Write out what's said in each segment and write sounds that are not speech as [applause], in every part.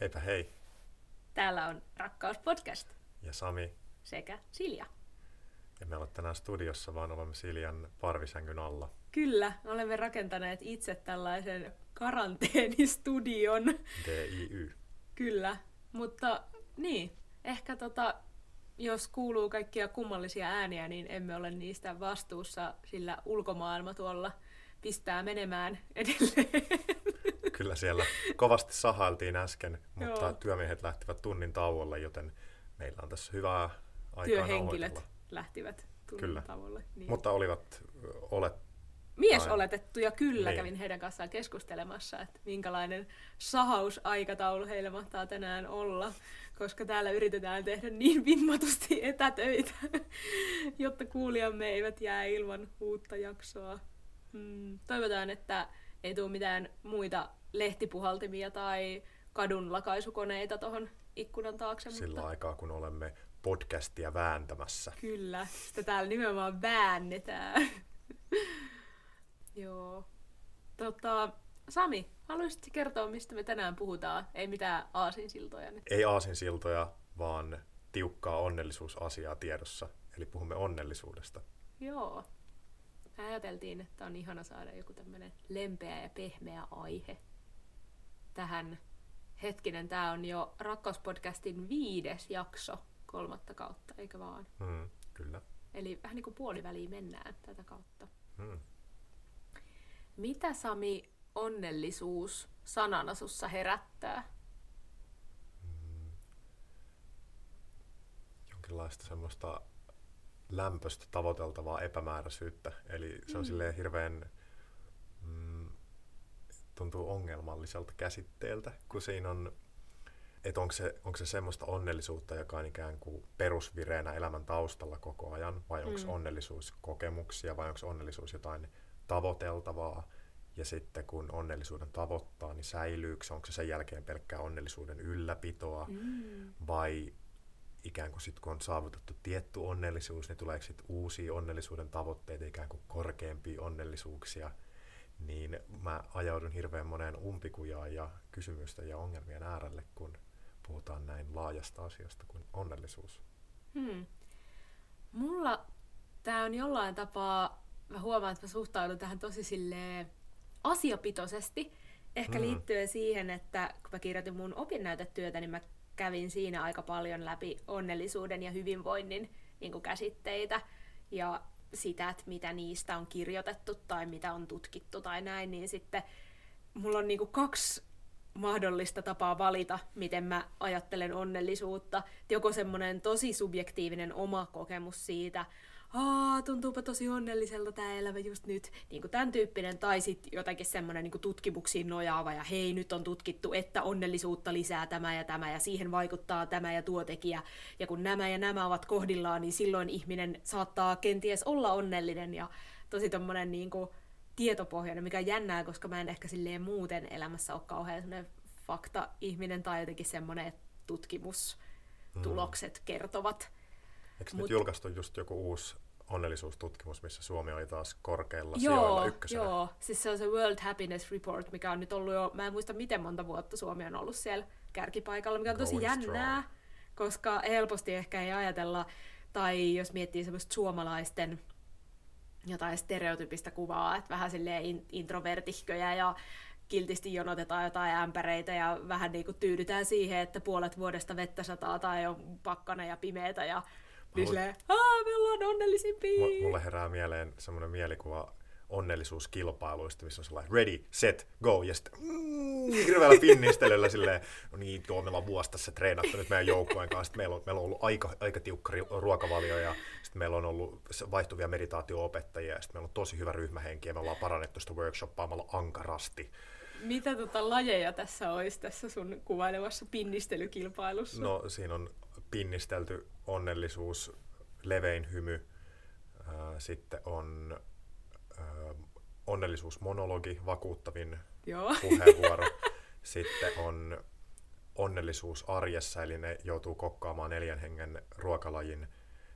Heipä hei. Täällä on Rakkauspodcast Ja Sami. sekä Silja. Ja me olemme tänään studiossa, vaan olemme Siljan parvisängyn alla. Kyllä, olemme rakentaneet itse tällaisen karanteenistudion. DIY. Kyllä, mutta niin, ehkä tota, jos kuuluu kaikkia kummallisia ääniä, niin emme ole niistä vastuussa, sillä ulkomaailma tuolla pistää menemään edelleen. Kyllä siellä kovasti sahailtiin äsken, mutta Joo. työmiehet lähtivät tunnin tauolle, joten meillä on tässä hyvää aikaa Työhenkilöt nauhoitella. lähtivät Kyllä. tunnin tavolle. Niin. Mutta olivat, olet, Mies Ai. oletettuja kyllä, Niin. kävin heidän kanssaan keskustelemassa, että minkälainen sahausaikataulu heillä mahtaa tänään olla, koska täällä yritetään tehdä niin vimmatusti etätöitä, jotta kuulijamme eivät jää ilman uutta jaksoa. Hmm. Toivotaan, että ei tule mitään muita lehtipuhaltimia tai kadun lakaisukoneita tuohon ikkunan taakse, sillä mutta aikaa, kun olemme podcastia vääntämässä. Kyllä, sitä täällä nimenomaan väännetään. Joo. Tota, Sami, haluaisitko kertoa, mistä me tänään puhutaan? Ei mitään aasinsiltoja nyt. Ei aasinsiltoja, vaan tiukkaa onnellisuusasiaa tiedossa. Eli puhumme onnellisuudesta. Joo. Ajateltiin, että on ihana saada joku tämmönen lempeä ja pehmeä aihe tähän. Hetkinen, tää on jo Rakkauspodcastin viides jakso kolmatta kautta, eikä vaan? Hmm, kyllä. Eli vähän niin kuin puoliväliin mennään tätä kautta. Hmm. Mitä Sami onnellisuus sanana sussa herättää? jonkinlaista semmoista lämpöstä tavoiteltavaa epämääräisyyttä. Eli se on mm. silleen hirveän, mm, tuntuu ongelmalliselta käsitteeltä, kun siinä on, että onko se, onko se semmoista onnellisuutta, joka on ikään kuin perusvireenä elämän taustalla koko ajan, vai onko Mm. onnellisuus kokemuksia, vai onko onnellisuus jotain tavoiteltavaa, ja sitten kun onnellisuuden tavoittaa, niin säilyykö se, onko se sen jälkeen pelkkää onnellisuuden ylläpitoa, Mm. vai ikään kuin sitten kun on saavutettu tietty onnellisuus, niin tuleeko sitten uusia onnellisuuden tavoitteita, ikään kuin korkeampia onnellisuuksia, niin mä ajaudun hirveän moneen umpikujaan ja kysymysten ja ongelmien äärelle, kun puhutaan näin laajasta asiasta kuin onnellisuus. Hmm. Mulla tää on jollain tapaa, mä huomaan, että mä suhtaudun tähän tosi silleen asiapitoisesti. Ehkä Mm. liittyen siihen, että kun mä kirjoitin mun opinnäytetyötä, niin mä kävin siinä aika paljon läpi onnellisuuden ja hyvinvoinnin niin kuin käsitteitä ja sitä, että mitä niistä on kirjoitettu tai mitä on tutkittu tai näin, niin sitten mulla on niin kuin kaksi mahdollista tapaa valita, miten mä ajattelen onnellisuutta. Joko semmoinen tosi subjektiivinen oma kokemus siitä, Aa, tuntuupa tosi onnelliselta tämä elämä just nyt, niin kuin tämän tyyppinen, tai sitten jotenkin semmoinen niin tutkimuksiin nojaava, ja hei, nyt on tutkittu, että onnellisuutta lisää tämä ja tämä, ja siihen vaikuttaa tämä ja tuo tekijä, ja kun nämä ja nämä ovat kohdillaan, niin silloin ihminen saattaa kenties olla onnellinen, ja tosi tommonen niin kuin, tietopohjainen, mikä on jännää, koska mä en ehkä silleen muuten elämässä ole kauhean semmoinen fakta-ihminen tai jotenkin semmoinen, että tutkimustulokset kertovat. Eikö Mut- nyt julkaistu just joku uusi onnellisuustutkimus, missä Suomi oli taas korkealla sijoilla Joo, ykkösenä? joo, siis se on se World Happiness Report, mikä on nyt ollut jo, mä en muista miten monta vuotta Suomi on ollut siellä kärkipaikalla, mikä on tosi Going jännää, koska helposti ehkä ei ajatella, tai jos miettii semmoista suomalaisten jotain stereotypista kuvaa, että vähän silleen in- introvertihköjä ja kiltisti jonotetaan jotain ämpäreitä ja vähän niin kuin tyydytään siihen, että puolet vuodesta vettä sataa tai on pakkana ja pimeätä ja niin silleen, Aa, me ollaan onnellisimpia. Mu- Mulle herää mieleen semmoinen mielikuva onnellisuuskilpailuista, missä on sellainen ready, set, go, ja sitten mm, hirveällä pinnistelyllä silleen, no niin, joo, meillä on vuosi tässä treenattu nyt meidän joukkueen kanssa, sitten meillä on, meillä on ollut aika, aika tiukka ruokavalio, ja sitten meillä on ollut vaihtuvia meditaatio-opettajia, ja sitten meillä on tosi hyvä ryhmähenki, ja me ollaan parannettu sitä workshoppaamalla ankarasti. Mitä tota lajeja tässä olisi tässä sun kuvailemassa pinnistelykilpailussa? No, siinä on pinnistelty onnellisuus, levein hymy, sitten on onnellisuusmonologi, vakuuttavin Joo. [laughs] puheenvuoro. Sitten on onnellisuus arjessa, eli ne joutuu kokkaamaan neljän hengen ruokalajin,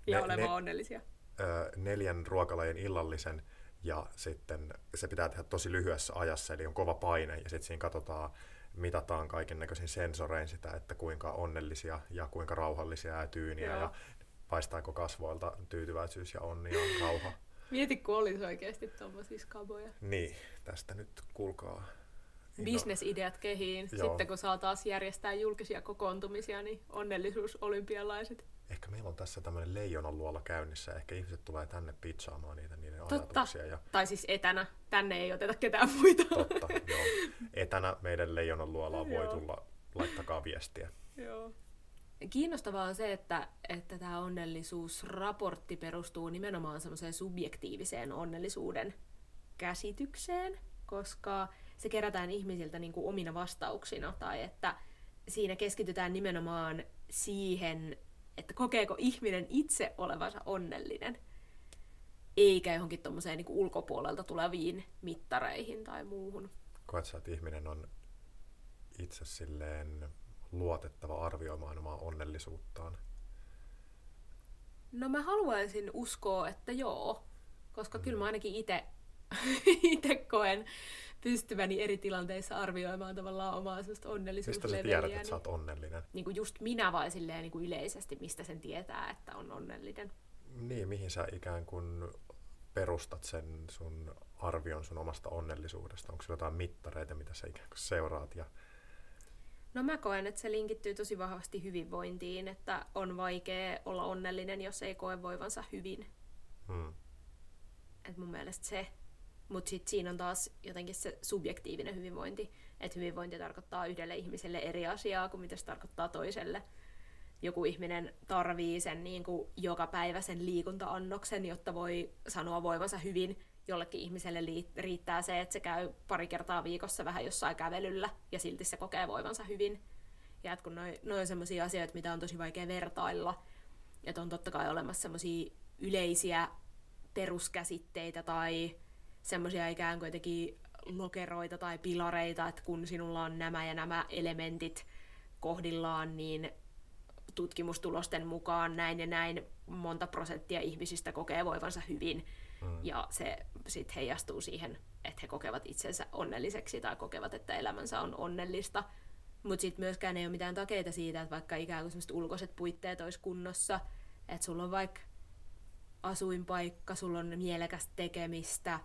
Ja ne- olemaan ne- onnellisia. ö, neljän ruokalajin illallisen, ja sitten se pitää tehdä tosi lyhyessä ajassa, eli on kova paine, ja sitten siinä katsotaan mitataan kaiken näköisin sensorein sitä, että kuinka onnellisia ja kuinka rauhallisia ja tyyniä Joo. ja paistaako kasvoilta tyytyväisyys ja onni ja rauha. [laughs] Mieti, kun olisi oikeasti tommosia skaboja. Niin, tästä nyt kuulkaa. inno- Business-ideat kehiin. Joo. Sitten kun saa taas järjestää julkisia kokoontumisia, niin onnellisuusolympialaiset. Ehkä meillä on tässä tämmöinen leijonan luola käynnissä. Ehkä ihmiset tulee tänne pizzaamaan niitä niiden Totta. ajatuksia. Ja Tai siis etänä. Tänne ei oteta ketään muita. totta, joo. [laughs] Etänä meidän leijonan luolaan voi tulla, laittakaa viestiä. Joo. Kiinnostavaa on se, että, että tämä onnellisuusraportti perustuu nimenomaan semmoiseen subjektiiviseen onnellisuuden käsitykseen, koska se kerätään ihmisiltä niin kuin omina vastauksina, tai että siinä keskitytään nimenomaan siihen, että kokeeko ihminen itse olevansa onnellinen, eikä johonkin tuommoiseen niin ulkopuolelta tuleviin mittareihin tai muuhun. Koet sä, että ihminen on itse silleen luotettava arvioimaan omaa onnellisuuttaan? No mä haluaisin uskoa, että joo, koska kyllä mä ainakin itse [laughs] ite koen pystyväni eri tilanteissa arvioimaan tavallaan omaa semmoista Mistä sä onnellisuusleveliä. tiedät, että sä oot onnellinen? niin kuin just minä vai silleen niin kuin yleisesti, mistä sen tietää, että on onnellinen. Niin, mihin sä ikään kuin perustat sen sun arvion sun omasta onnellisuudesta? Onko sulla jotain mittareita, mitä sä ikään kuin seuraat? Ja... No mä koen, että se linkittyy tosi vahvasti hyvinvointiin, että on vaikea olla onnellinen, jos ei koe voivansa hyvin. Hmm. Et mun mielestä se. Mutta sitten siinä on taas jotenkin se subjektiivinen hyvinvointi. Että hyvinvointi tarkoittaa yhdelle ihmiselle eri asiaa kuin mitä se tarkoittaa toiselle. Joku ihminen tarvii sen niin kuin joka päivä sen liikunta-annoksen, jotta voi sanoa voivansa hyvin. Jollekin ihmiselle riittää se, että se käy pari kertaa viikossa vähän jossain kävelyllä ja silti se kokee voivansa hyvin. Ja että kun noin noi on sellaisia asioita, mitä on tosi vaikea vertailla, että on totta kai olemassa sellaisia yleisiä peruskäsitteitä tai semmoisia ikään kuin jotenkin lokeroita tai pilareita, että kun sinulla on nämä ja nämä elementit kohdillaan, niin tutkimustulosten mukaan näin ja näin monta prosenttia ihmisistä kokee voivansa hyvin. Mm. Ja se sitten heijastuu siihen, että he kokevat itsensä onnelliseksi tai kokevat, että elämänsä on onnellista. Mutta sitten myöskään ei ole mitään takeita siitä, että vaikka ikään kuin ulkoiset puitteet olisi kunnossa, että sulla on vaikka asuinpaikka, sulla on mielekästä tekemistä,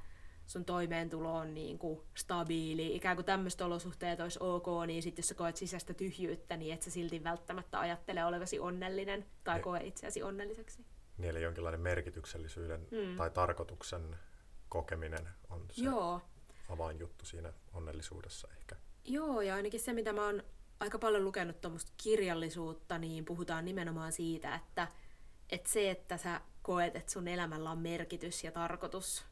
sun toimeentulo on niin kuin stabiili, ikään kuin tämmöiset olosuhteet olisi ok, niin sitten jos sä koet sisäistä tyhjyyttä, niin et sä silti välttämättä ajattele olevasi onnellinen tai Ei. koe itseäsi onnelliseksi. Niin, eli jonkinlainen merkityksellisyyden Mm. tai tarkoituksen kokeminen on se Joo, avainjuttu siinä onnellisuudessa ehkä. Joo, ja ainakin se, mitä mä oon aika paljon lukenut tuommoista kirjallisuutta, niin puhutaan nimenomaan siitä, että, että se, että sä koet, että sun elämällä on merkitys ja tarkoitus,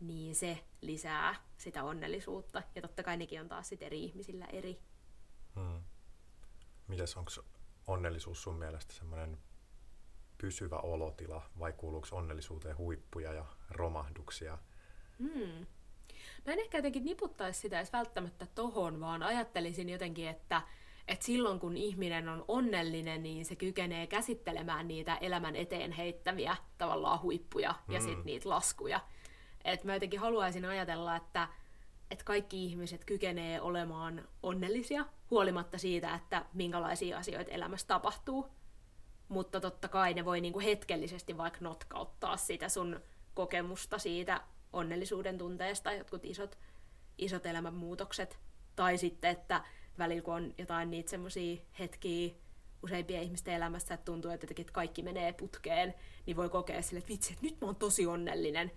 niin se lisää sitä onnellisuutta. Ja totta kai nekin on taas sit eri ihmisillä eri. Hmm. Mites onko onnellisuus sun mielestä semmoinen pysyvä olotila vai kuuluuko onnellisuuteen huippuja ja romahduksia? Hmm. Mä en ehkä jotenkin niputtaisi sitä edes välttämättä tohon, vaan ajattelisin jotenkin, että, että silloin kun ihminen on onnellinen, niin se kykenee käsittelemään niitä elämän eteen heittäviä tavallaan huippuja ja Mm. sitten niitä laskuja. Et mä jotenkin haluaisin ajatella, että, että kaikki ihmiset kykenee olemaan onnellisia huolimatta siitä, että minkälaisia asioita elämässä tapahtuu. Mutta totta kai ne voi niinku hetkellisesti vaikka notkauttaa sitä sun kokemusta siitä onnellisuuden tunteesta, jotkut isot, isot elämänmuutokset. Tai sitten, että välillä kun on jotain niitä semmoisia hetkiä useimpien ihmisten elämässä, että tuntuu, että kaikki menee putkeen, niin voi kokea sille, että vitsi, että nyt mä oon tosi onnellinen.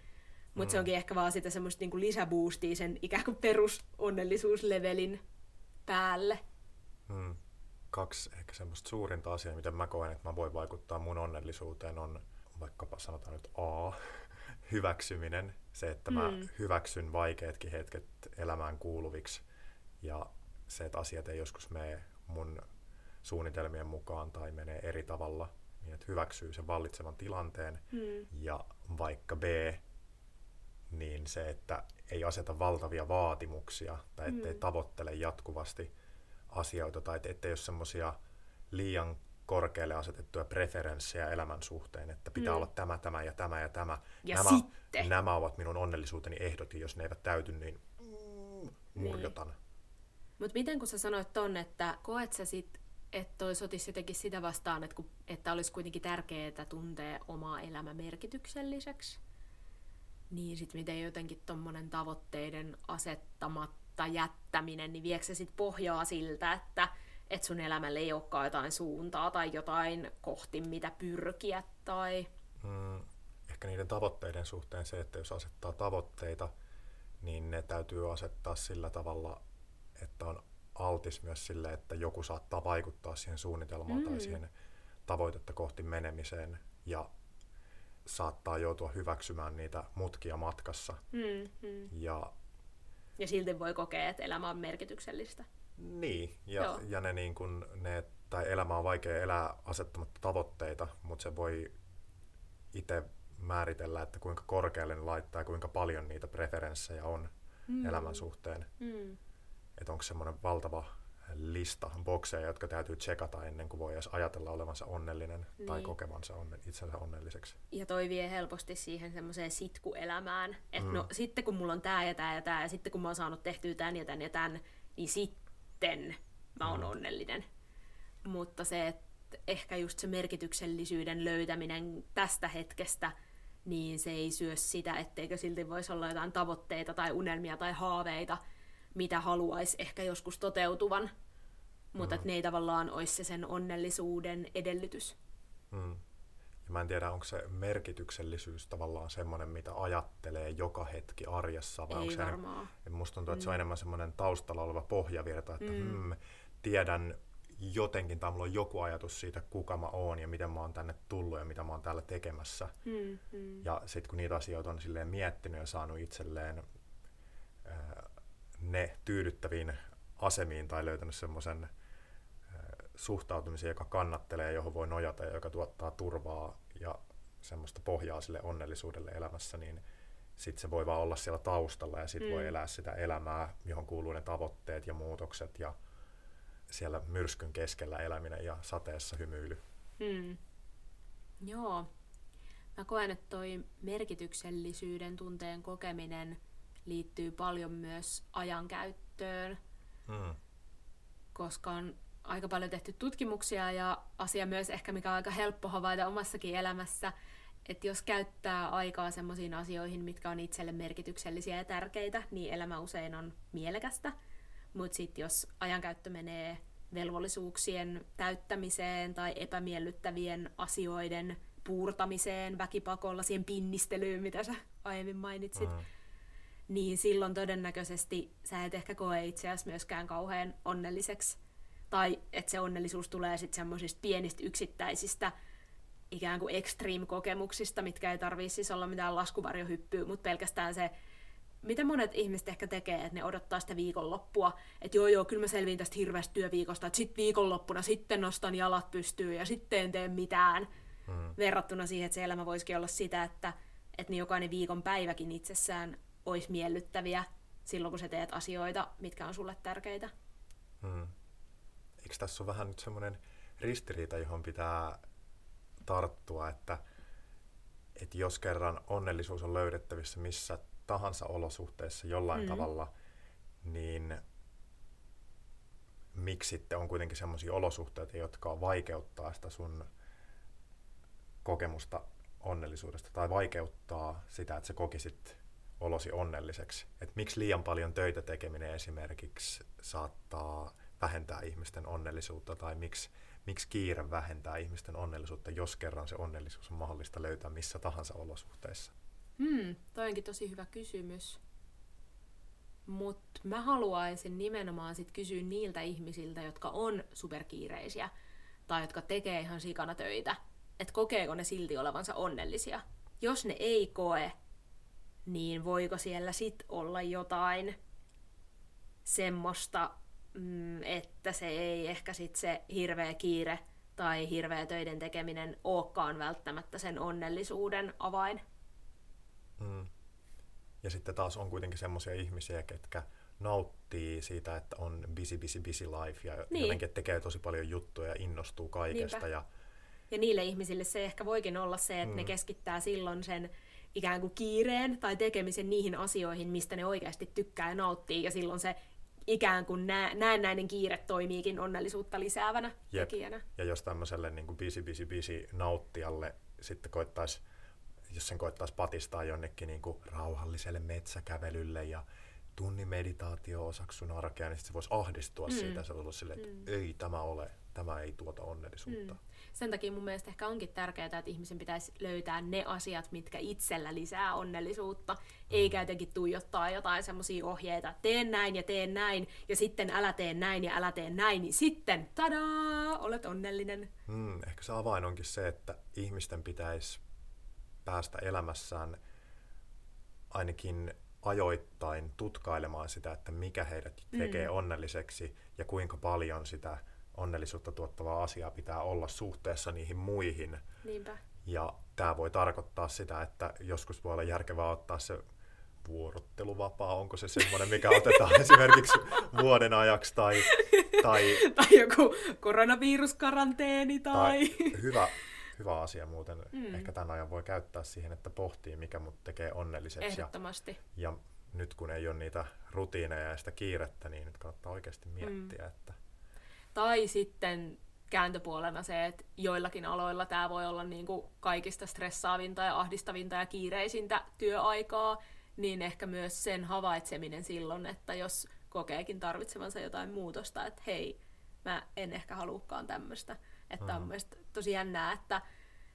Mutta se Mm. onkin ehkä vaan sitä semmoista niinku lisäboostia sen ikään kuin perusonnellisuuslevelin päälle. Hmm. Kaksi ehkä semmoista suurinta asiaa, miten mä koen, että mä voin vaikuttaa mun onnellisuuteen, on vaikkapa sanotaan nyt A, [laughs] hyväksyminen. Se, että mä Mm. hyväksyn vaikeatkin hetket elämään kuuluviksi ja se, että asiat ei joskus mene mun suunnitelmien mukaan tai menee eri tavalla, niin että hyväksyy sen vallitsevan tilanteen. Hmm. Ja vaikka B, niin se, että ei aseta valtavia vaatimuksia tai ettei Mm. tavoittele jatkuvasti asioita tai et- ettei ole semmoisia liian korkealle asetettuja preferenssejä elämän suhteen, että pitää Mm. olla tämä, tämä ja tämä ja tämä. Ja nämä, sitten. nämä ovat minun onnellisuuteni ehdot, ja jos ne eivät täyty, niin mm, murjotan. Mutta miten kun sä sanoit ton, että koet sä sit, että toi sotisi jotenkin sitä vastaan, että, kun, että olisi kuitenkin tärkeää tuntea omaa elämä merkitykselliseksi, niin sit miten jotenkin tommonen tavoitteiden asettamatta jättäminen, niin viekö se sit pohjaa siltä, että et sun elämälle ei olekaan jotain suuntaa tai jotain kohti, mitä pyrkiä tai... Mm, ehkä niiden tavoitteiden suhteen se, että jos asettaa tavoitteita, niin ne täytyy asettaa sillä tavalla, että on altis myös sille, että joku saattaa vaikuttaa siihen suunnitelmaan mm. tai siihen tavoitetta kohti menemiseen ja saattaa joutua hyväksymään niitä mutkia matkassa. Mm, mm. Ja, Ja silti voi kokea, että elämä on merkityksellistä. niin, ja, Joo. ja ne, niin kun, ne, tai elämä on vaikea elää asettamatta tavoitteita, mutta se voi itse määritellä, että kuinka korkealle ne laittaa ja kuinka paljon niitä preferenssejä on Mm. elämän suhteen. Mm. Että onko semmoinen valtava lista bokseja, jotka täytyy tsekata ennen kuin voi edes ajatella olevansa onnellinen tai Niin. kokevansa onne, itsensä onnelliseksi. Ja toi vie helposti siihen semmoiseen sitkuelämään. Että Mm. no sitten kun mulla on tää ja tää ja tää, ja sitten kun mä oon saanut tehtyä tän ja tän ja tän, niin sitten mä oon Mm. onnellinen. Mutta se, että ehkä just se merkityksellisyyden löytäminen tästä hetkestä, niin se ei syö sitä, etteikö silti voisi olla jotain tavoitteita tai unelmia tai haaveita, mitä haluaisi ehkä joskus toteutuvan. Mutta Mm. että ne ei tavallaan olisi se sen onnellisuuden edellytys. Mm. Ja mä en tiedä, onko se merkityksellisyys tavallaan semmoinen, mitä ajattelee joka hetki arjessa, vai onko ei se enemmän- varmaan. Et musta tuntuu, että se on Mm. enemmän semmoinen taustalla oleva pohjavirta, että Mm. mm. Hmm, tiedän jotenkin, tai mulla on joku ajatus siitä, kuka mä oon ja miten mä oon tänne tullut ja mitä mä oon täällä tekemässä. Mm, mm. Ja sitten kun niitä asioita on silleen miettinyt ja saanut itselleen ää, ne tyydyttäviin asemiin tai löytänyt semmoisen suhtautumisen, joka kannattelee, johon voi nojata ja joka tuottaa turvaa ja semmoista pohjaa sille onnellisuudelle elämässä, niin sitten se voi vaan olla siellä taustalla ja sitten mm. voi elää sitä elämää, johon kuuluu ne tavoitteet ja muutokset ja siellä myrskyn keskellä eläminen ja sateessa hymyily. Mm. Joo. Mä koen, että toi merkityksellisyyden tunteen kokeminen liittyy paljon myös ajankäyttöön, Mm. koska on aika paljon tehty tutkimuksia ja asia myös ehkä, mikä on aika helppo havaita omassakin elämässä, että jos käyttää aikaa semmoisiin asioihin, mitkä on itselle merkityksellisiä ja tärkeitä, niin elämä usein on mielekästä. Mutta sitten jos ajankäyttö menee velvollisuuksien täyttämiseen tai epämiellyttävien asioiden puurtamiseen, väkipakolla, siihen pinnistelyyn, mitä sä aiemmin mainitsit, Mm. Niin silloin todennäköisesti sä et ehkä koe itseäsi myöskään kauhean onnelliseksi. Tai että se onnellisuus tulee sitten semmoisista pienistä yksittäisistä ikään kuin extreme-kokemuksista, mitkä ei tarvii siis olla mitään laskuvarjohyppyä, mutta pelkästään se, mitä monet ihmiset ehkä tekee, että ne odottaa sitä viikonloppua, että joo joo, kyllä mä selviin tästä hirveästä työviikosta, että sitten viikonloppuna sitten nostan jalat pystyyn ja sitten en tee mitään, Mm. verrattuna siihen, että se elämä voisikin olla sitä, että, että ne jokainen viikon päiväkin itsessään olisi miellyttäviä silloin, kun sä teet asioita, mitkä on sulle tärkeitä. Mm. Eikö tässä ole vähän nyt semmoinen ristiriita, johon pitää tarttua, että, että jos kerran onnellisuus on löydettävissä missä tahansa olosuhteessa jollain Mm. tavalla, niin miksi sitten on kuitenkin sellaisia olosuhteita, jotka vaikeuttaa sitä sun kokemusta onnellisuudesta tai vaikeuttaa sitä, että sä kokisit olosi onnelliseksi. Et miksi liian paljon töitä tekeminen esimerkiksi saattaa vähentää ihmisten onnellisuutta tai miksi, miksi kiire vähentää ihmisten onnellisuutta, jos kerran se onnellisuus on mahdollista löytää missä tahansa olosuhteissa. Hmm, toi onkin tosi hyvä kysymys. Mutta mä haluaisin nimenomaan sit kysyä niiltä ihmisiltä, jotka on superkiireisiä tai jotka tekee ihan sikana töitä, että kokeeko ne silti olevansa onnellisia. Jos ne ei koe, niin voiko siellä sit olla jotain semmoista, mm, että se ei ehkä sit se hirveä kiire tai hirveä töiden tekeminen olekaan välttämättä sen onnellisuuden avain. Mm. Ja sitten taas on kuitenkin semmoisia ihmisiä, ketkä nauttii siitä, että on busy, busy, busy life ja Niin. jotenkin tekee tosi paljon juttuja ja innostuu kaikesta. Niinpä. Ja, Ja niille ihmisille se ehkä voikin olla se, että mm. ne keskittää silloin sen ikään kuin kiireen tai tekemisen niihin asioihin, mistä ne oikeasti tykkää ja nauttii. Ja silloin se ikään kuin nä- näennäinen kiire toimiikin onnellisuutta lisäävänä Jep. tekijänä. Ja jos tämmöiselle niin kuin bisi, bisi, bisi nauttijalle sitten koittaisi, jos sen koittaisi patistaa jonnekin niin kuin rauhalliselle metsäkävelylle ja tunnin meditaatio osaksi sun arkea, niin sit se voisi ahdistua mm. siitä. Se olisi ollut silleen, että mm. ei tämä ole, tämä ei tuota onnellisuutta. Mm. Sen takia mun mielestä ehkä onkin tärkeää, että ihmisen pitäisi löytää ne asiat, mitkä itsellä lisää onnellisuutta, mm. eikä jotenkin tuijottaa jotain semmoisia ohjeita, että teen näin ja teen näin, ja sitten älä tee näin ja älä tee näin, niin sitten, tadaa, olet onnellinen. Mm, ehkä se avain onkin se, että ihmisten pitäisi päästä elämässään ainakin ajoittain tutkailemaan sitä, että mikä heidät tekee mm. onnelliseksi ja kuinka paljon sitä onnellisuutta tuottavaa asiaa pitää olla suhteessa niihin muihin. Niinpä. Ja tämä voi tarkoittaa sitä, että joskus voi olla järkevää ottaa se vuorotteluvapaa, onko se semmoinen, mikä [laughs] otetaan esimerkiksi vuoden ajaksi, tai, tai, [laughs] tai joku koronaviruskaranteeni, tai... tai hyvä, hyvä asia muuten. Mm. Ehkä tämän ajan voi käyttää siihen, että pohtii, mikä mut tekee onnelliseksi. Ehdottomasti. Ja, ja nyt kun ei ole niitä rutiineja ja sitä kiirettä, niin nyt kannattaa oikeasti miettiä, mm. että tai sitten kääntöpuolena se, että joillakin aloilla tämä voi olla niin kuin kaikista stressaavinta ja ahdistavinta ja kiireisintä työaikaa, niin ehkä myös sen havaitseminen silloin, että jos kokeekin tarvitsevansa jotain muutosta, että hei, mä en ehkä halukkaan tämmöistä. Että mm. on mielestäni tosi jännää, että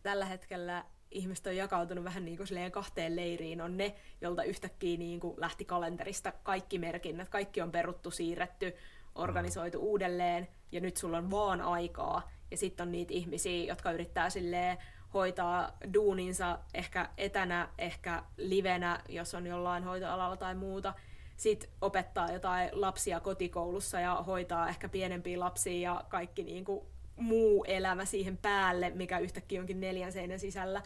tällä hetkellä ihmiset on jakautunut vähän niin kuin kahteen leiriin. On ne, jolta yhtäkkiä niin kuin lähti kalenterista kaikki merkinnät, kaikki on peruttu, siirretty, organisoitu uudelleen, ja nyt sulla on vaan aikaa. Ja sitten on niitä ihmisiä, jotka yrittää silleen hoitaa duuninsa ehkä etänä, ehkä livenä, jos on jollain hoitoalalla tai muuta. Sitten opettaa jotain lapsia kotikoulussa ja hoitaa ehkä pienempiä lapsia ja kaikki niin kuin muu elämä siihen päälle, mikä yhtäkkiä onkin neljän seinän sisällä.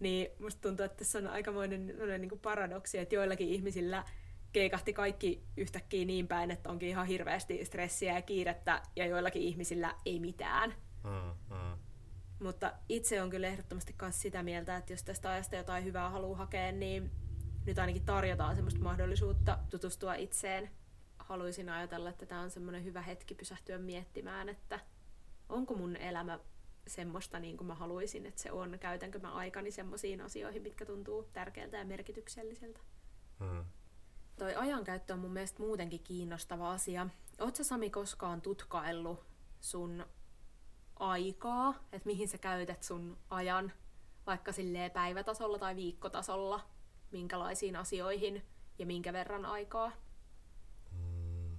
Niin musta tuntuu, että tässä on aikamoinen niin kuin paradoksi, että joillakin ihmisillä keikahti kaikki yhtäkkiä niin päin, että onkin ihan hirveästi stressiä ja kiirettä, ja joillakin ihmisillä ei mitään. Mm, mm. Mutta itse on kyllä ehdottomasti myös sitä mieltä, että jos tästä ajasta jotain hyvää haluaa hakea, niin nyt ainakin tarjotaan semmoista mahdollisuutta tutustua itseen. Haluaisin ajatella, että tämä on semmoinen hyvä hetki pysähtyä miettimään, että onko mun elämä semmoista niin kuin mä haluaisin, että se on. Käytänkö mä aikani semmoisiin asioihin, mitkä tuntuu tärkeältä ja merkitykselliseltä. Mm. Toi ajankäyttö on mun mielestä muutenkin kiinnostava asia. Oletko Sami koskaan tutkaillut sun aikaa, että mihin sä käytät sun ajan, vaikka silleen päivätasolla tai viikkotasolla, minkälaisiin asioihin ja minkä verran aikaa? Mm,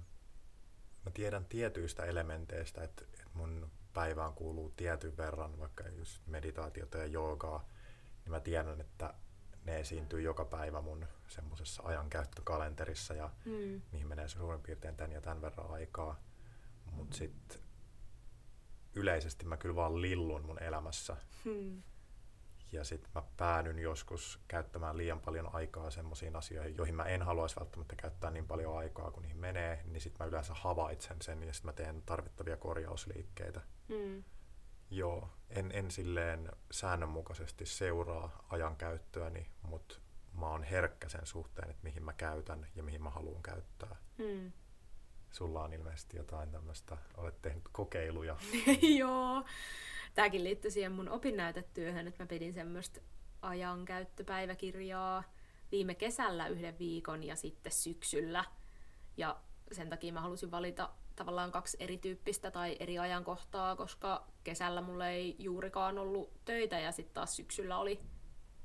mä tiedän tietyistä elementeistä, että, että mun päivään kuuluu tietyn verran vaikka just meditaatiota ja joogaa, niin mä tiedän, että ne esiintyy joka päivä mun semmoisessa ajankäyttökalenterissa ja mm. mihin menee suurin piirtein tämän ja tämän verran aikaa. Mutta sitten yleisesti mä kyllä vaan lillun mun elämässä. Mm. Ja sitten mä päädyn joskus käyttämään liian paljon aikaa semmoisiin asioihin, joihin mä en haluaisi välttämättä käyttää niin paljon aikaa, kun niihin menee, niin sitten mä yleensä havaitsen sen ja sitten mä teen tarvittavia korjausliikkeitä. Mm. Joo, en, en silleen säännönmukaisesti seuraa ajankäyttöäni, mutta mä oon herkkä sen suhteen, että mihin mä käytän ja mihin mä haluan käyttää. Mm. Sulla on ilmeisesti jotain tämmöistä, olet tehnyt kokeiluja. [laughs] Joo, tämäkin liittyy siihen mun opinnäytetyöhön, että mä pidin semmoista ajankäyttöpäiväkirjaa viime kesällä yhden viikon ja sitten syksyllä. Ja sen takia mä halusin valita tavallaan kaksi erityyppistä tai eri ajankohtaa, koska kesällä mulla ei juurikaan ollut töitä ja sitten taas syksyllä oli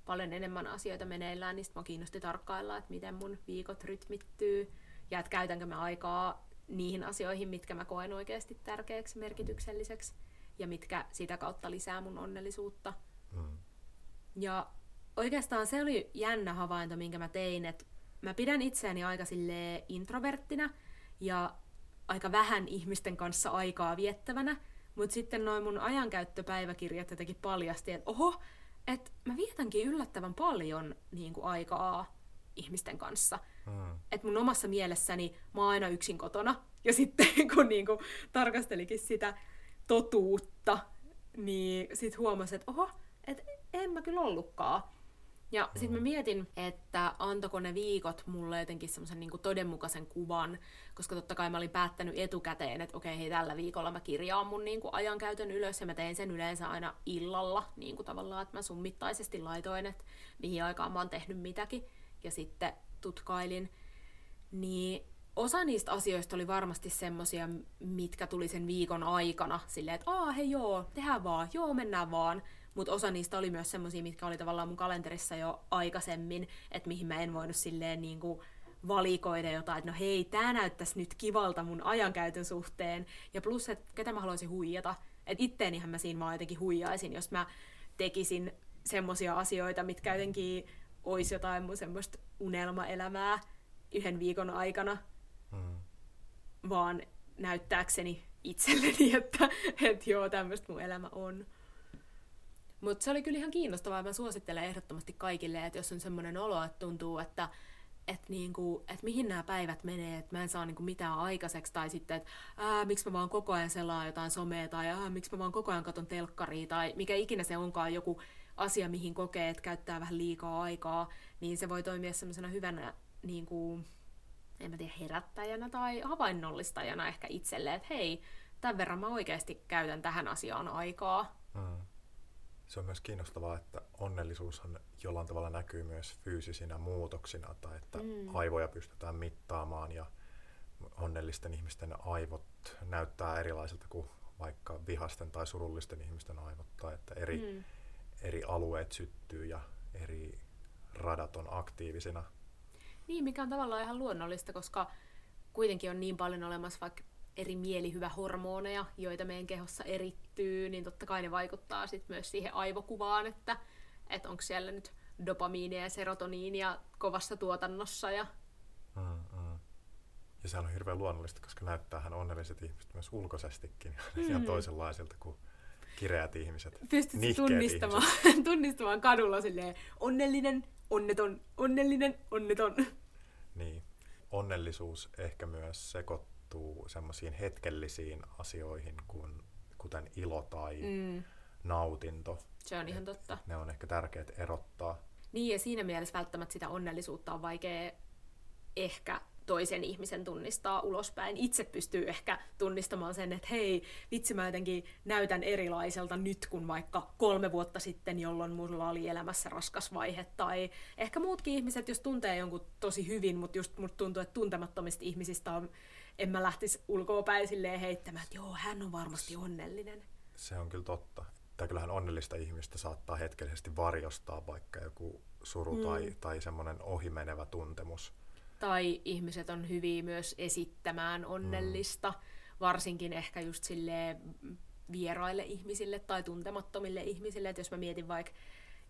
paljon enemmän asioita meneillään, niin mä kiinnosti tarkkailla, että miten mun viikot rytmittyy ja että käytänkö mä aikaa niihin asioihin, mitkä mä koen oikeasti tärkeäksi, merkitykselliseksi ja mitkä sitä kautta lisää mun onnellisuutta. Mm. Ja oikeastaan se oli jännä havainto, minkä mä tein, että mä pidän itseäni aika introverttina ja aika vähän ihmisten kanssa aikaa viettävänä, mutta sitten noin mun ajankäyttöpäiväkirjat jotenkin paljasti, että oho, että mä vietänkin yllättävän paljon niin kuin, aikaa ihmisten kanssa. Hmm. Että mun omassa mielessäni mä oon aina yksin kotona. Ja [laughs] sitten kun niin kuin, tarkastelikin sitä totuutta, niin sit huomasin, että oho, että en mä kyllä ollutkaan. Ja sitten mä mietin, että antako ne viikot mulle jotenkin semmoisen niin todenmukaisen kuvan, koska totta kai mä olin päättänyt etukäteen, että okei, hei, tällä viikolla mä kirjaan mun niin kuin ajankäytön ylös, ja mä tein sen yleensä aina illalla, niin kuin tavallaan, että mä summittaisesti laitoin, että mihin aikaan mä oon tehnyt mitäkin, ja sitten tutkailin. Niin osa niistä asioista oli varmasti semmosia, mitkä tuli sen viikon aikana, silleen, että aa, hei joo, tehdään vaan, joo, mennään vaan. Mutta osa niistä oli myös semmosia, mitkä oli tavallaan mun kalenterissa jo aikaisemmin, että mihin mä en voinut silleen niin kuin valikoida jotain, että no hei, tää näyttäisi nyt kivalta mun ajankäytön suhteen. Ja plus, että ketä mä haluaisin huijata. Että itteenihän mä siinä vaan jotenkin huijaisin, jos mä tekisin semmosia asioita, mitkä jotenkin olisi jotain mun semmoista unelmaelämää yhden viikon aikana, mm. vaan näyttääkseni itselleni, että, että joo, tämmöistä mun elämä on. Mutta se oli kyllä ihan kiinnostavaa. Mä suosittelen ehdottomasti kaikille, että jos on semmoinen olo, että tuntuu, että että niinku, et mihin nämä päivät menee, että mä en saa niinku mitään aikaiseksi, tai sitten, että miksi mä vaan koko ajan selaan jotain somea, tai miksi mä vaan koko ajan katon telkkaria, tai mikä ikinä se onkaan joku asia, mihin kokee, että käyttää vähän liikaa aikaa, niin se voi toimia semmoisena hyvänä niinku, en mä tiedä, herättäjänä tai havainnollistajana ehkä itselle, että hei, tämän verran mä oikeasti käytän tähän asiaan aikaa. Mm. Se on myös kiinnostavaa, että onnellisuushan jollain tavalla näkyy myös fyysisinä muutoksina, tai että mm. aivoja pystytään mittaamaan ja onnellisten ihmisten aivot näyttää erilaiselta kuin vaikka vihasten tai surullisten ihmisten aivot, tai että eri, mm. eri alueet syttyy ja eri radat on aktiivisina. Niin, mikä on tavallaan ihan luonnollista, koska kuitenkin on niin paljon olemassa vaikka eri mielihyvähormoneja, joita meidän kehossa erittyy, niin totta kai ne vaikuttaa sit myös siihen aivokuvaan, että, että onko siellä nyt dopamiinia ja serotoniinia kovassa tuotannossa. Ja... Mm, mm. ja se on hirveän luonnollista, koska näyttäähän onnelliset ihmiset myös ulkoisestikin mm. [laughs] ihan toisenlaisilta kuin kireät ihmiset. Pystyt tunnistamaan, [laughs] tunnistamaan kadulla silleen onnellinen, onneton, onnellinen, onneton. Niin. Onnellisuus ehkä myös sekoittuu semmoisiin hetkellisiin asioihin, kuin, kuten ilo tai mm. nautinto. Se on ihan totta. Ne on ehkä tärkeät erottaa. Niin, ja siinä mielessä välttämättä sitä onnellisuutta on vaikea ehkä toisen ihmisen tunnistaa ulospäin. Itse pystyy ehkä tunnistamaan sen, että hei, vitsi mä jotenkin näytän erilaiselta nyt kuin vaikka kolme vuotta sitten, jolloin mulla oli elämässä raskas vaihe. Tai ehkä muutkin ihmiset, jos tuntee jonkun tosi hyvin, mutta just musta tuntuu, että tuntemattomista ihmisistä on, en mä lähtisi ulkoapäin silleen heittämään, että joo, hän on varmasti onnellinen. Se on kyllä totta. Tai kyllähän onnellista ihmistä saattaa hetkellisesti varjostaa vaikka joku suru mm. tai, tai semmoinen ohimenevä tuntemus tai ihmiset on hyviä myös esittämään onnellista, mm. varsinkin ehkä just sille vieraille ihmisille tai tuntemattomille ihmisille. että jos mä mietin vaikka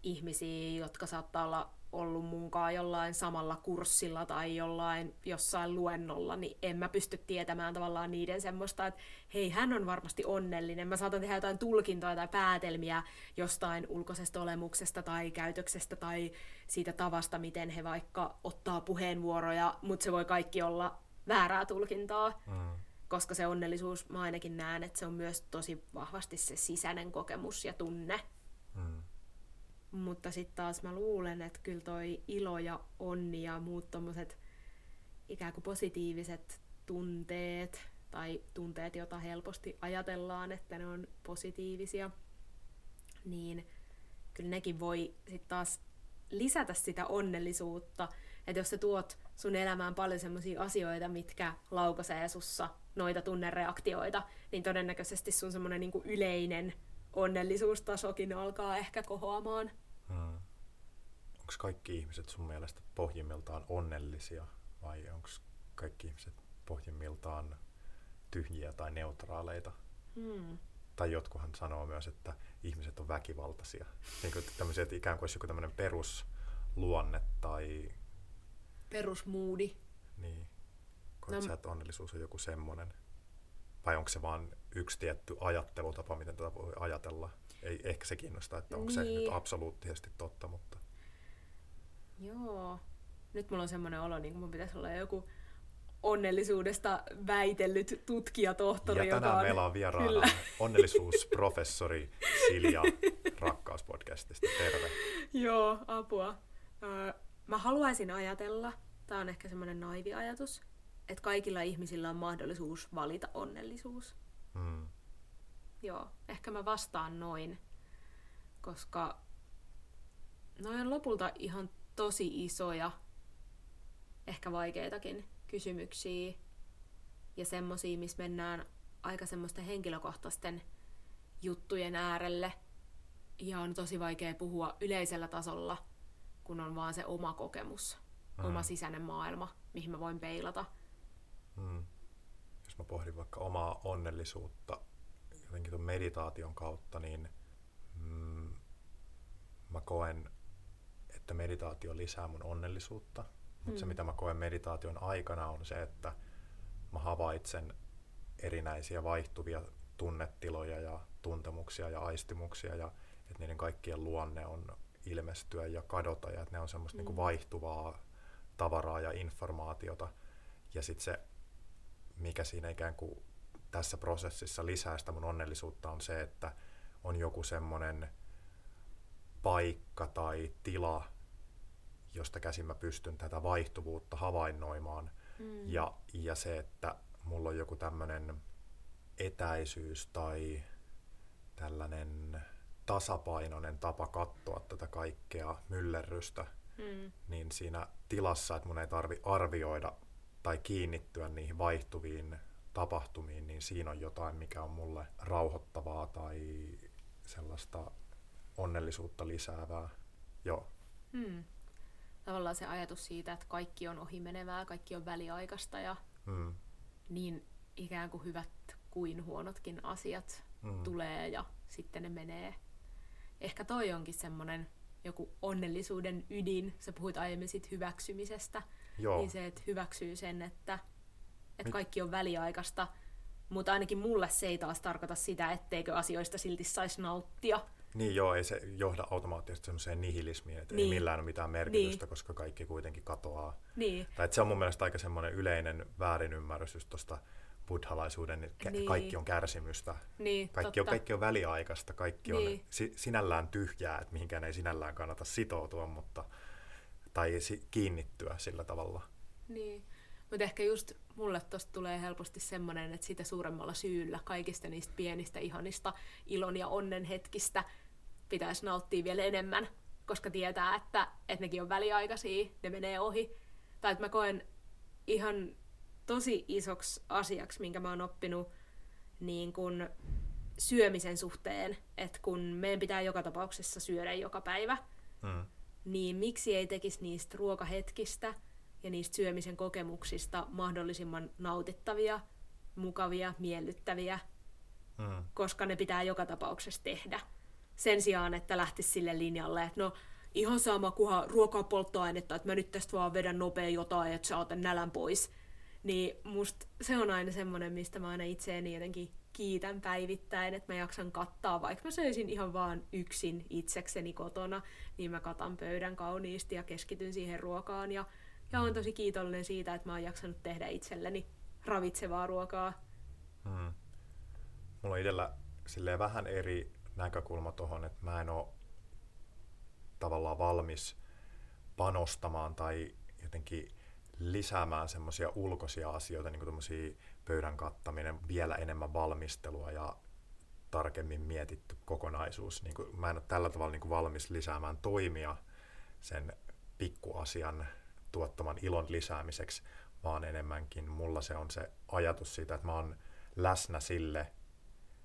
ihmisiä, jotka saattaa olla ollut munkaan jollain samalla kurssilla tai jollain jossain luennolla, niin en mä pysty tietämään tavallaan niiden semmoista, että hei, hän on varmasti onnellinen. Mä saatan tehdä jotain tulkintoja tai päätelmiä jostain ulkoisesta olemuksesta tai käytöksestä tai siitä tavasta, miten he vaikka ottaa puheenvuoroja, mutta se voi kaikki olla väärää tulkintaa. Mm. Koska se onnellisuus, mä ainakin näen, että se on myös tosi vahvasti se sisäinen kokemus ja tunne. Mm mutta sitten taas mä luulen, että kyllä toi ilo ja onni ja muut tommoset ikään kuin positiiviset tunteet tai tunteet, joita helposti ajatellaan, että ne on positiivisia, niin kyllä nekin voi sitten taas lisätä sitä onnellisuutta. Että jos sä tuot sun elämään paljon sellaisia asioita, mitkä laukaisee sussa noita tunnereaktioita, niin todennäköisesti sun semmoinen niinku yleinen onnellisuustasokin alkaa ehkä kohoamaan. Onko kaikki ihmiset sun mielestä pohjimmiltaan onnellisia vai onko kaikki ihmiset pohjimmiltaan tyhjiä tai neutraaleita? Hmm. Tai jotkuhan sanoo myös, että ihmiset on väkivaltaisia. Niin kuin tämmöisiä, että ikään kuin olisi joku tämmöinen perusluonne tai... Perusmuudi. Niin. Koet no, sä, että onnellisuus on joku semmoinen? Vai onko se vaan yksi tietty ajattelutapa, miten tätä voi ajatella? Ei ehkä se kiinnostaa, että onko niin. se nyt niin. absoluuttisesti totta, mutta... Joo. Nyt mulla on semmoinen olo, niin kuin mun pitäisi olla joku onnellisuudesta väitellyt tutkijatohtori. Ja tänään on... meillä on vieraana Kyllä. onnellisuusprofessori Silja [laughs] Rakkauspodcastista. Terve. Joo, apua. Mä haluaisin ajatella, tämä on ehkä semmoinen naivi ajatus, että kaikilla ihmisillä on mahdollisuus valita onnellisuus. Mm. Joo, ehkä mä vastaan noin, koska noin on lopulta ihan tosi isoja, ehkä vaikeitakin kysymyksiä ja semmosia, missä mennään aika semmoisten henkilökohtaisten juttujen äärelle ja on tosi vaikea puhua yleisellä tasolla, kun on vaan se oma kokemus, mm. oma sisäinen maailma, mihin mä voin peilata. Mm. Jos mä pohdin vaikka omaa onnellisuutta jotenkin tuon meditaation kautta, niin mm, mä koen, että meditaatio lisää mun onnellisuutta. Mutta mm. se, mitä mä koen meditaation aikana, on se, että mä havaitsen erinäisiä vaihtuvia tunnetiloja ja tuntemuksia ja aistimuksia ja että niiden kaikkien luonne on ilmestyä ja kadota ja että ne on semmoista mm. niin vaihtuvaa tavaraa ja informaatiota. Ja sitten se, mikä siinä ikään kuin tässä prosessissa lisää sitä mun onnellisuutta on se, että on joku semmoinen paikka tai tila, josta käsin mä pystyn tätä vaihtuvuutta havainnoimaan. Mm. Ja, ja se, että mulla on joku tämmöinen etäisyys tai tällainen tasapainoinen tapa katsoa tätä kaikkea myllerrystä, mm. niin siinä tilassa, että mun ei tarvi arvioida tai kiinnittyä niihin vaihtuviin tapahtumiin, niin siinä on jotain, mikä on mulle rauhoittavaa tai sellaista onnellisuutta lisäävää. Joo. Mm. Tavallaan se ajatus siitä, että kaikki on ohimenevää, kaikki on väliaikaista ja mm. niin ikään kuin hyvät kuin huonotkin asiat mm. tulee ja sitten ne menee. Ehkä toi onkin semmoinen joku onnellisuuden ydin. Sä puhuit aiemmin sit hyväksymisestä. Joo. Niin se, että hyväksyy sen, että, että kaikki on väliaikaista. Mutta ainakin mulle se ei taas tarkoita sitä, etteikö asioista silti saisi nauttia. Niin joo, ei se johda automaattisesti semmoiseen nihilismiin, että niin. ei millään ole mitään merkitystä, niin. koska kaikki kuitenkin katoaa. Niin. Tai että se on mun mielestä aika semmoinen yleinen väärinymmärrys just tuosta buddhalaisuuden, että niin. kaikki on kärsimystä. Niin, kaikki, on, kaikki on väliaikaista, kaikki niin. on si- sinällään tyhjää, että mihinkään ei sinällään kannata sitoutua, mutta, tai si- kiinnittyä sillä tavalla. Niin, mutta ehkä just mulle tosta tulee helposti semmoinen, että sitä suuremmalla syyllä kaikista niistä pienistä, ihanista ilon ja onnen hetkistä pitäisi nauttia vielä enemmän, koska tietää, että, että nekin on väliaikaisia, ne menee ohi. Tai että mä koen ihan tosi isoksi asiaksi, minkä mä oon oppinut niin kun syömisen suhteen, että kun meidän pitää joka tapauksessa syödä joka päivä, mm. niin miksi ei tekisi niistä ruokahetkistä ja niistä syömisen kokemuksista mahdollisimman nautittavia, mukavia, miellyttäviä, mm. koska ne pitää joka tapauksessa tehdä. Sen sijaan, että lähtisi sille linjalle, että no ihan sama kuha ruokaa polttoainetta, että mä nyt tästä vaan vedän nopea jotain, että saaten nälän pois – niin musta se on aina semmoinen, mistä mä aina itseäni jotenkin kiitän päivittäin, että mä jaksan kattaa, vaikka mä söisin ihan vaan yksin itsekseni kotona, niin mä katan pöydän kauniisti ja keskityn siihen ruokaan ja, ja on tosi kiitollinen siitä, että mä oon jaksanut tehdä itselleni ravitsevaa ruokaa. Hmm. Mulla on itsellä silleen vähän eri näkökulma tuohon, että mä en ole tavallaan valmis panostamaan tai jotenkin lisäämään semmoisia ulkoisia asioita, niin kuin pöydän kattaminen, vielä enemmän valmistelua ja tarkemmin mietitty kokonaisuus. Niin kuin, mä en ole tällä tavalla niin kuin valmis lisäämään toimia sen pikkuasian tuottaman ilon lisäämiseksi, vaan enemmänkin mulla se on se ajatus siitä, että mä oon läsnä sille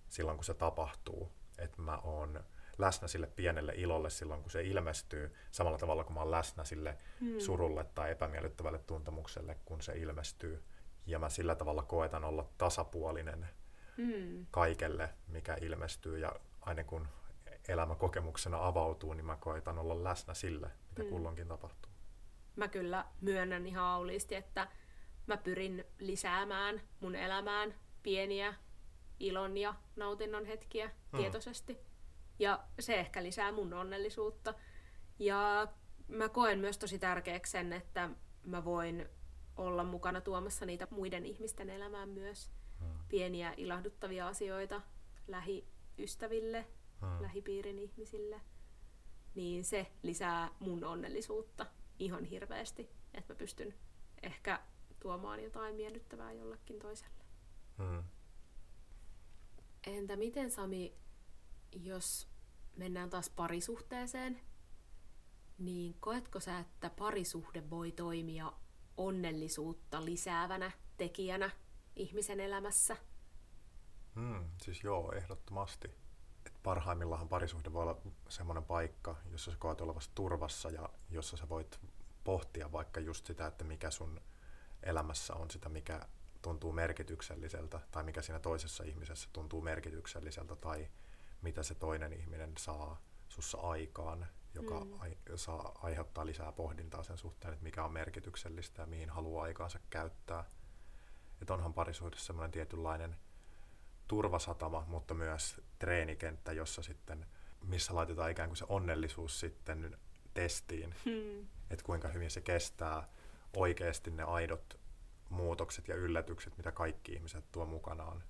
silloin, kun se tapahtuu. Että mä oon läsnä sille pienelle ilolle silloin, kun se ilmestyy, samalla tavalla kuin mä oon läsnä sille hmm. surulle tai epämiellyttävälle tuntemukselle, kun se ilmestyy. Ja mä sillä tavalla koetan olla tasapuolinen hmm. kaikelle, mikä ilmestyy. Ja aina kun elämä kokemuksena avautuu, niin mä koetan olla läsnä sille, mitä hmm. kulloinkin tapahtuu. Mä kyllä myönnän ihan auliisti, että mä pyrin lisäämään mun elämään pieniä ilon ja nautinnon hetkiä hmm. tietoisesti. Ja se ehkä lisää mun onnellisuutta. Ja mä koen myös tosi tärkeäksi sen, että mä voin olla mukana tuomassa niitä muiden ihmisten elämään myös. Hmm. Pieniä ilahduttavia asioita lähiystäville, hmm. lähipiirin ihmisille. niin se lisää mun onnellisuutta ihan hirveästi, että mä pystyn ehkä tuomaan jotain miellyttävää jollekin toiselle. Mm. Entä miten Sami, jos mennään taas parisuhteeseen, niin koetko sä, että parisuhde voi toimia onnellisuutta lisäävänä tekijänä ihmisen elämässä? Mm, siis joo, ehdottomasti. Et parhaimmillaan parisuhde voi olla semmoinen paikka, jossa sä koet olevasi turvassa ja jossa sä voit pohtia vaikka just sitä, että mikä sun elämässä on sitä, mikä tuntuu merkitykselliseltä tai mikä siinä toisessa ihmisessä tuntuu merkitykselliseltä tai mitä se toinen ihminen saa sussa aikaan, joka mm. ai, saa aiheuttaa lisää pohdintaa sen suhteen, että mikä on merkityksellistä ja mihin haluaa aikaansa käyttää. Että onhan parisuhdessa semmoinen tietynlainen turvasatama, mutta myös treenikenttä, jossa sitten, missä laitetaan ikään kuin se onnellisuus sitten testiin, hmm. että kuinka hyvin se kestää oikeasti ne aidot muutokset ja yllätykset, mitä kaikki ihmiset tuo mukanaan.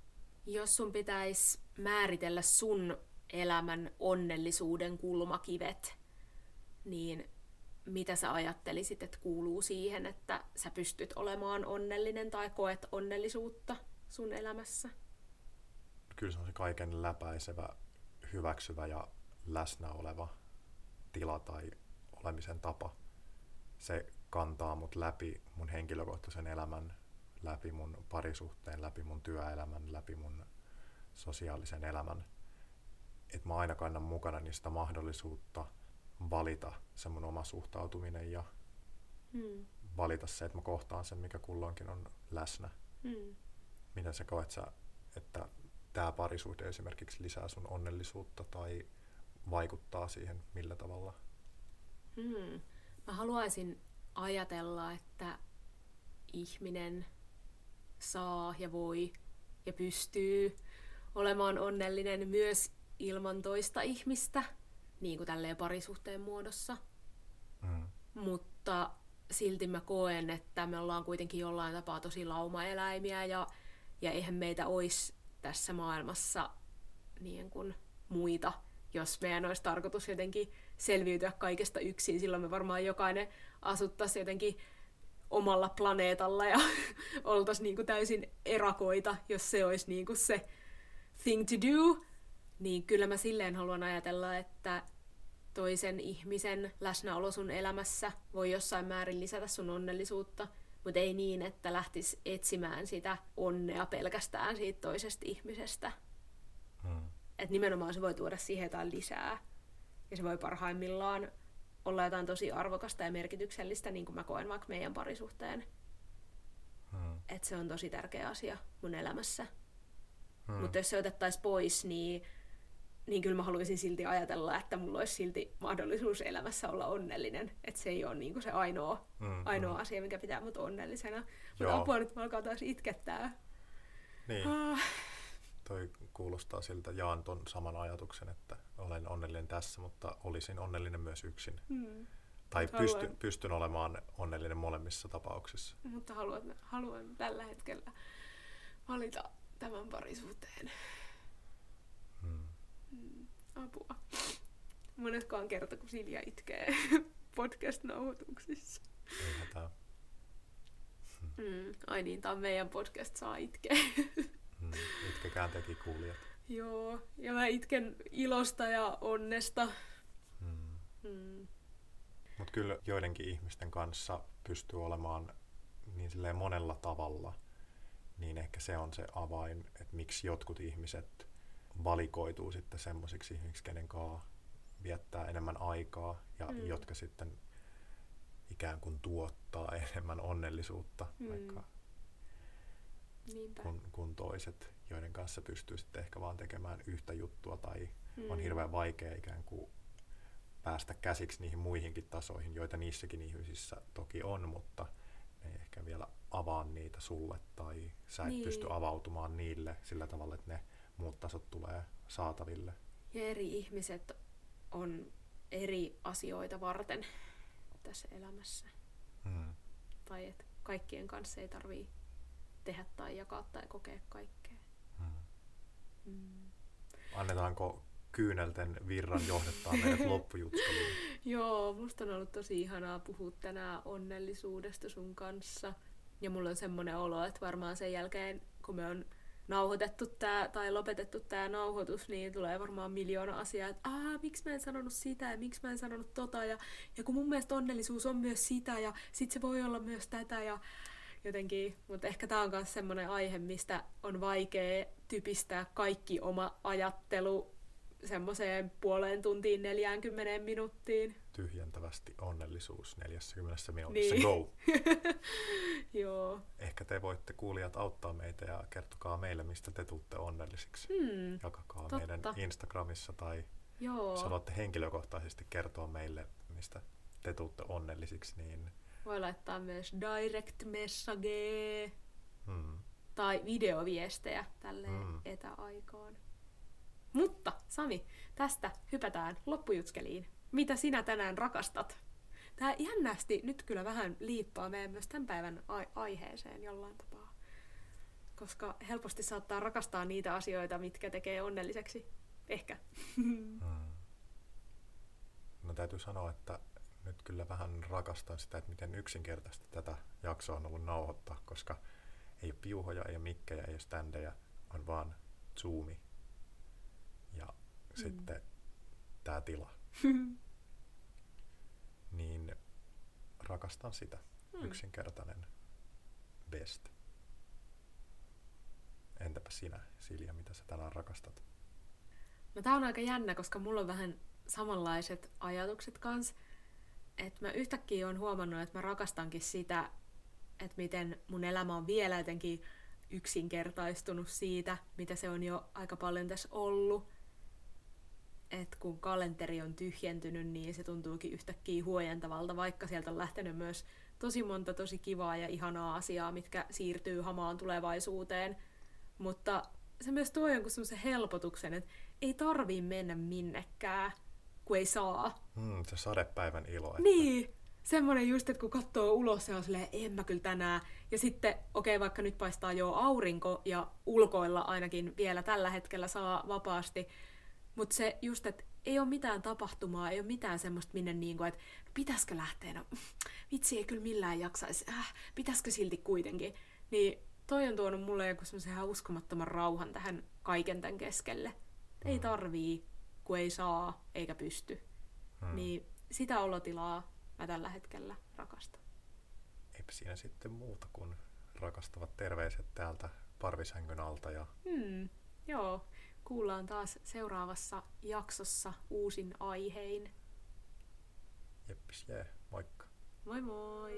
Jos sun pitäisi määritellä sun elämän onnellisuuden kulmakivet, niin mitä sä ajattelisit, että kuuluu siihen, että sä pystyt olemaan onnellinen tai koet onnellisuutta sun elämässä? Kyllä se on se kaiken läpäisevä, hyväksyvä ja läsnä oleva tila tai olemisen tapa. Se kantaa mut läpi mun henkilökohtaisen elämän, läpi mun parisuhteen, läpi mun työelämän, läpi mun sosiaalisen elämän. Että mä aina kannan mukana niistä mahdollisuutta valita se mun oma suhtautuminen ja hmm. valita se, että mä kohtaan sen, mikä kulloinkin on läsnä. Hmm. Miten sä koet sä, että tämä parisuhde esimerkiksi lisää sun onnellisuutta tai vaikuttaa siihen millä tavalla? Hmm. Mä haluaisin ajatella, että ihminen saa ja voi ja pystyy olemaan onnellinen myös ilman toista ihmistä, niin kuin tälleen parisuhteen muodossa. Mm. Mutta silti mä koen, että me ollaan kuitenkin jollain tapaa tosi laumaeläimiä ja, ja eihän meitä olisi tässä maailmassa niin kuin muita, jos meidän olisi tarkoitus jotenkin selviytyä kaikesta yksin. Silloin me varmaan jokainen asuttaisiin jotenkin omalla planeetalla ja [laughs] oltaisiin niin kuin täysin erakoita, jos se olisi niin kuin se thing to do. Niin kyllä mä silleen haluan ajatella, että toisen ihmisen läsnäolo sun elämässä voi jossain määrin lisätä sun onnellisuutta, mutta ei niin, että lähtis etsimään sitä onnea pelkästään siitä toisesta ihmisestä. Hmm. Et nimenomaan se voi tuoda siihen jotain lisää. Ja se voi parhaimmillaan olla jotain tosi arvokasta ja merkityksellistä, niin kuin mä koen vaikka meidän parisuhteen. Hmm. Että se on tosi tärkeä asia mun elämässä. Hmm. Mutta jos se otettaisiin pois, niin, niin kyllä mä haluaisin silti ajatella, että mulla olisi silti mahdollisuus elämässä olla onnellinen. Että se ei ole niin kuin se ainoa, hmm. ainoa hmm. asia, mikä pitää mut onnellisena. Mutta apua nyt mä alkaa taas itkettää. Niin. Ah toi kuulostaa siltä, jaan ton saman ajatuksen, että olen onnellinen tässä, mutta olisin onnellinen myös yksin. Hmm. Tai pysty, pystyn olemaan onnellinen molemmissa tapauksissa. Mutta haluan, haluan tällä hetkellä valita tämän parisuhteen. Hmm. Hmm. Apua. Monetkaan kerta, kun Silja itkee [laughs] podcast-nauhoituksissa. Ei hätää. Hmm. Ai niin, tämä on meidän podcast, saa itkeä. Mm, itkekään teki kuulijat. Joo, ja mä itken ilosta ja onnesta. Mm. Mm. Mutta kyllä joidenkin ihmisten kanssa pystyy olemaan niin silleen monella tavalla, niin ehkä se on se avain, että miksi jotkut ihmiset valikoituu sitten semmoisiksi ihmisiksi, kenen kanssa viettää enemmän aikaa ja mm. jotka sitten ikään kuin tuottaa [laughs] enemmän onnellisuutta, mm. vaikka kuin, kuin toiset, joiden kanssa pystyy sitten ehkä vaan tekemään yhtä juttua tai mm. on hirveän vaikea ikään kuin päästä käsiksi niihin muihinkin tasoihin, joita niissäkin ihmisissä toki on, mutta ne ei ehkä vielä avaa niitä sulle tai sä et niin. pysty avautumaan niille sillä tavalla, että ne muut tasot tulee saataville. Ja eri ihmiset on eri asioita varten tässä elämässä. Mm. Tai että kaikkien kanssa ei tarvii tehdä tai jakaa tai kokea kaikkea. Hmm. Annetaanko kyynelten virran johdettaa meidät [laughs] loppujutskeliin. Joo, musta on ollut tosi ihanaa puhua tänään onnellisuudesta sun kanssa. Ja mulla on semmoinen olo, että varmaan sen jälkeen, kun me on nauhoitettu tää, tai lopetettu tämä nauhoitus, niin tulee varmaan miljoona asiaa, että Aa, miksi mä en sanonut sitä ja miksi mä en sanonut tota. Ja, ja kun mun mielestä onnellisuus on myös sitä ja sit se voi olla myös tätä ja jotenkin, mutta ehkä tämä on myös semmoinen aihe, mistä on vaikea typistää kaikki oma ajattelu semmoiseen puoleen tuntiin 40 minuuttiin. Tyhjentävästi onnellisuus 40 minuutissa. Niin. Go! [laughs] Joo. Ehkä te voitte kuulijat auttaa meitä ja kertokaa meille, mistä te tuutte onnellisiksi. Hmm, Jakakaa totta. meidän Instagramissa tai Joo. jos haluatte henkilökohtaisesti kertoa meille, mistä te tuutte onnellisiksi, niin Voi laittaa myös direct message hmm, tai videoviestejä tälle Mm. etäaikaan. Mutta Sami, tästä hypätään loppujutskeliin. Mitä sinä tänään rakastat? Tämä jännästi nyt kyllä vähän liippaa meidän myös tämän päivän ai- aiheeseen jollain tapaa. Koska helposti saattaa rakastaa niitä asioita, mitkä tekee onnelliseksi. Ehkä. hmm. No täytyy sanoa, että nyt kyllä vähän rakastan sitä, että miten yksinkertaisesti tätä jaksoa on ollut nauhoittaa, koska ei ole piuhoja, ei ole mikkejä, ei ole standeja, on vaan zoomi ja mm. sitten tämä tila. [laughs] niin rakastan sitä. Mm. Yksinkertainen best. Entäpä sinä, Silja, mitä sä tänään rakastat? No tää on aika jännä, koska mulla on vähän samanlaiset ajatukset kans. Että mä yhtäkkiä oon huomannut, että mä rakastankin sitä, että miten mun elämä on vielä jotenkin yksinkertaistunut siitä, mitä se on jo aika paljon tässä ollut. Et kun kalenteri on tyhjentynyt, niin se tuntuukin yhtäkkiä huojentavalta, vaikka sieltä on lähtenyt myös tosi monta tosi kivaa ja ihanaa asiaa, mitkä siirtyy hamaan tulevaisuuteen. Mutta se myös tuo jonkun semmoisen helpotuksen, että ei tarvii mennä minnekään, kun ei saa. Hmm, se sadepäivän ilo. Että Niin, semmoinen just, että kun katsoo ulos ja on silleen, en mä kyllä tänään. Ja sitten, okei, okay, vaikka nyt paistaa jo aurinko ja ulkoilla ainakin vielä tällä hetkellä saa vapaasti. Mutta se just, että ei ole mitään tapahtumaa, ei ole mitään semmoista, minne niin kuin, että pitäisikö lähteä, no vitsi ei kyllä millään jaksaisi, äh, pitäisikö silti kuitenkin. Niin toi on tuonut mulle joku semmoisen ihan uskomattoman rauhan tähän kaiken tämän keskelle. Ei tarvii, kun ei saa eikä pysty. hmm. Niin sitä olotilaa mä tällä hetkellä rakastan. Eipä siinä sitten muuta kuin rakastavat terveiset täältä parvisängyn alta ja Hmm, joo, kuullaan taas seuraavassa jaksossa uusin aihein. jeppis jee, moikka. Moi moi!